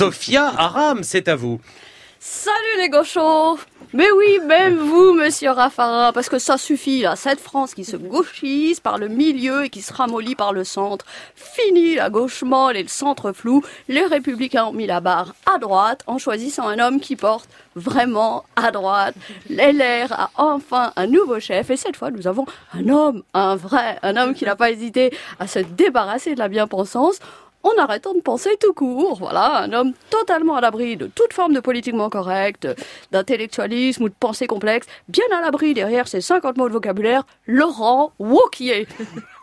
Sophia Aram, c'est à vous. Salut les gauchos Mais oui, même vous, monsieur Raffarin, parce que ça suffit, là, cette France qui se gauchise par le milieu et qui se ramollit par le centre. Fini la gauche molle et le centre flou. Les républicains ont mis la barre à droite en choisissant un homme qui porte vraiment à droite. LR a enfin un nouveau chef et cette fois nous avons un homme, un vrai, un homme qui n'a pas hésité à se débarrasser de la bien-pensance en arrêtant de penser tout court. Voilà, un homme totalement à l'abri de toute forme de politiquement correct, d'intellectualisme ou de pensée complexe, bien à l'abri derrière ses 50 mots de vocabulaire, Laurent Wauquiez.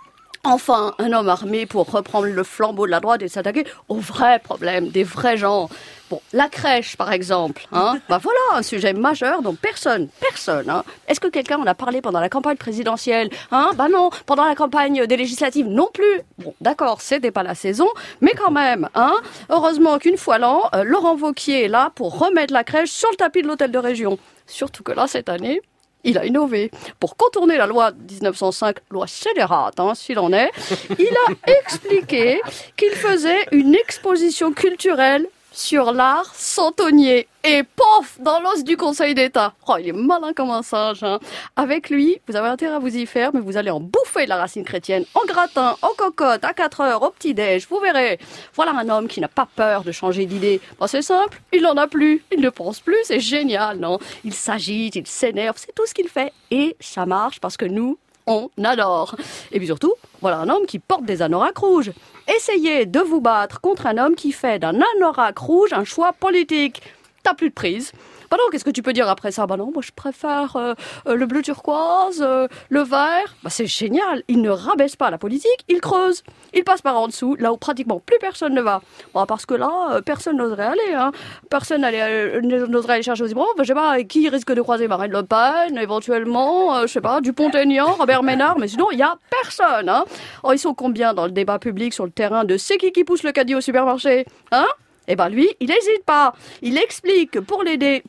Enfin, un homme armé pour reprendre le flambeau de la droite et s'attaquer aux vrais problèmes, des vrais gens. Bon, la crèche, par exemple, hein, bah voilà un sujet majeur dont personne, personne, hein. Est-ce que quelqu'un en a parlé pendant la campagne présidentielle, hein? Bah non, pendant la campagne des législatives non plus. Bon, d'accord, c'était pas la saison, mais quand même, hein. Heureusement qu'une fois l'an, euh, Laurent Vauquier est là pour remettre la crèche sur le tapis de l'hôtel de région. Surtout que là, cette année, il a innové. Pour contourner la loi 1905, loi scélérate, hein, s'il en est, il a expliqué qu'il faisait une exposition culturelle sur l'art santonnier. Et pof, dans l'os du Conseil d'État. Oh, il est malin comme un singe. Hein. Avec lui, vous avez intérêt à vous y faire, mais vous allez en bouffer la racine chrétienne, en gratin, en cocotte, à 4 heures, au petit-déj, vous verrez. Voilà un homme qui n'a pas peur de changer d'idée. c'est simple, il n'en a plus, il ne pense plus, c'est génial, non? Il s'agite, il s'énerve, c'est tout ce qu'il fait. Et ça marche parce que nous, on adore. Et puis surtout, voilà un homme qui porte des anoraks rouges. Essayez de vous battre contre un homme qui fait d'un anorak rouge un choix politique. T'as plus de prise. Bah non, qu'est-ce que tu peux dire après ça? Bah non, moi je préfère euh, euh, le bleu turquoise, euh, le vert. Bah c'est génial. Il ne rabaisse pas la politique, il creuse. Il passe par en dessous, là où pratiquement plus personne ne va. Bon, parce que là, personne n'oserait aller. Hein. Personne n'oserait aller chercher aux Bon, bah, je sais pas, qui risque de croiser Marine Le Pen, éventuellement, je sais pas, Dupont-Aignan, Robert Ménard, mais sinon, il y a personne. Hein. Oh, ils sont combien dans le débat public sur le terrain de c'est qui qui pousse le caddie au supermarché Hein? Eh ben lui, il n'hésite pas. Il explique pour l'aider,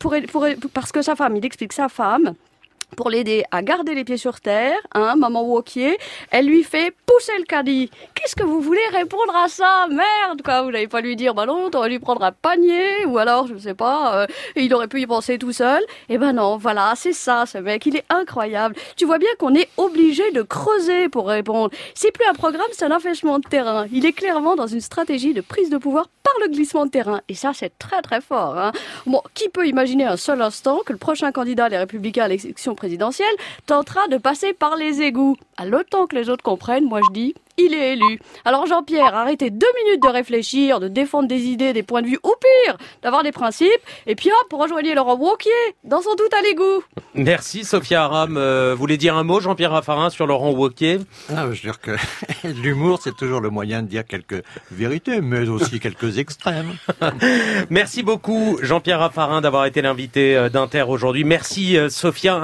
parce que sa femme, il explique sa femme pour l'aider à garder les pieds sur terre, hein, maman Wokier, elle lui fait pousser le caddie. Qu'est-ce que vous voulez répondre à ça? Merde, quoi, vous n'allez pas lui dire, bah non, t'aurais dû prendre un panier, ou alors, je sais pas, euh, il aurait pu y penser tout seul. Eh ben non, voilà, c'est ça, ce mec, il est incroyable. Tu vois bien qu'on est obligé de creuser pour répondre. C'est plus un programme, c'est un affichement de terrain. Il est clairement dans une stratégie de prise de pouvoir par le glissement de terrain. Et ça, c'est très très fort. Hein. Bon, qui peut imaginer un seul instant que le prochain candidat les Républicains à l'élection présidentielle tentera de passer par les égouts? À l'autant que les autres comprennent, moi je dis, il est élu. Alors Jean-Pierre, arrêtez deux minutes de réfléchir, de défendre des idées, des points de vue, ou pire, d'avoir des principes, et puis hop, rejoignez Laurent Wauquiez, dans son doute à l'égout. Merci Sophia Aram. Euh, vous voulez dire un mot, Jean-Pierre Raffarin, sur Laurent Wauquiez? Ah, Je veux dire que l'humour, c'est toujours le moyen de dire quelques vérités, mais aussi quelques extrêmes. Merci beaucoup, Jean-Pierre Raffarin, d'avoir été l'invité euh, d'Inter aujourd'hui. Merci, euh, Sophia.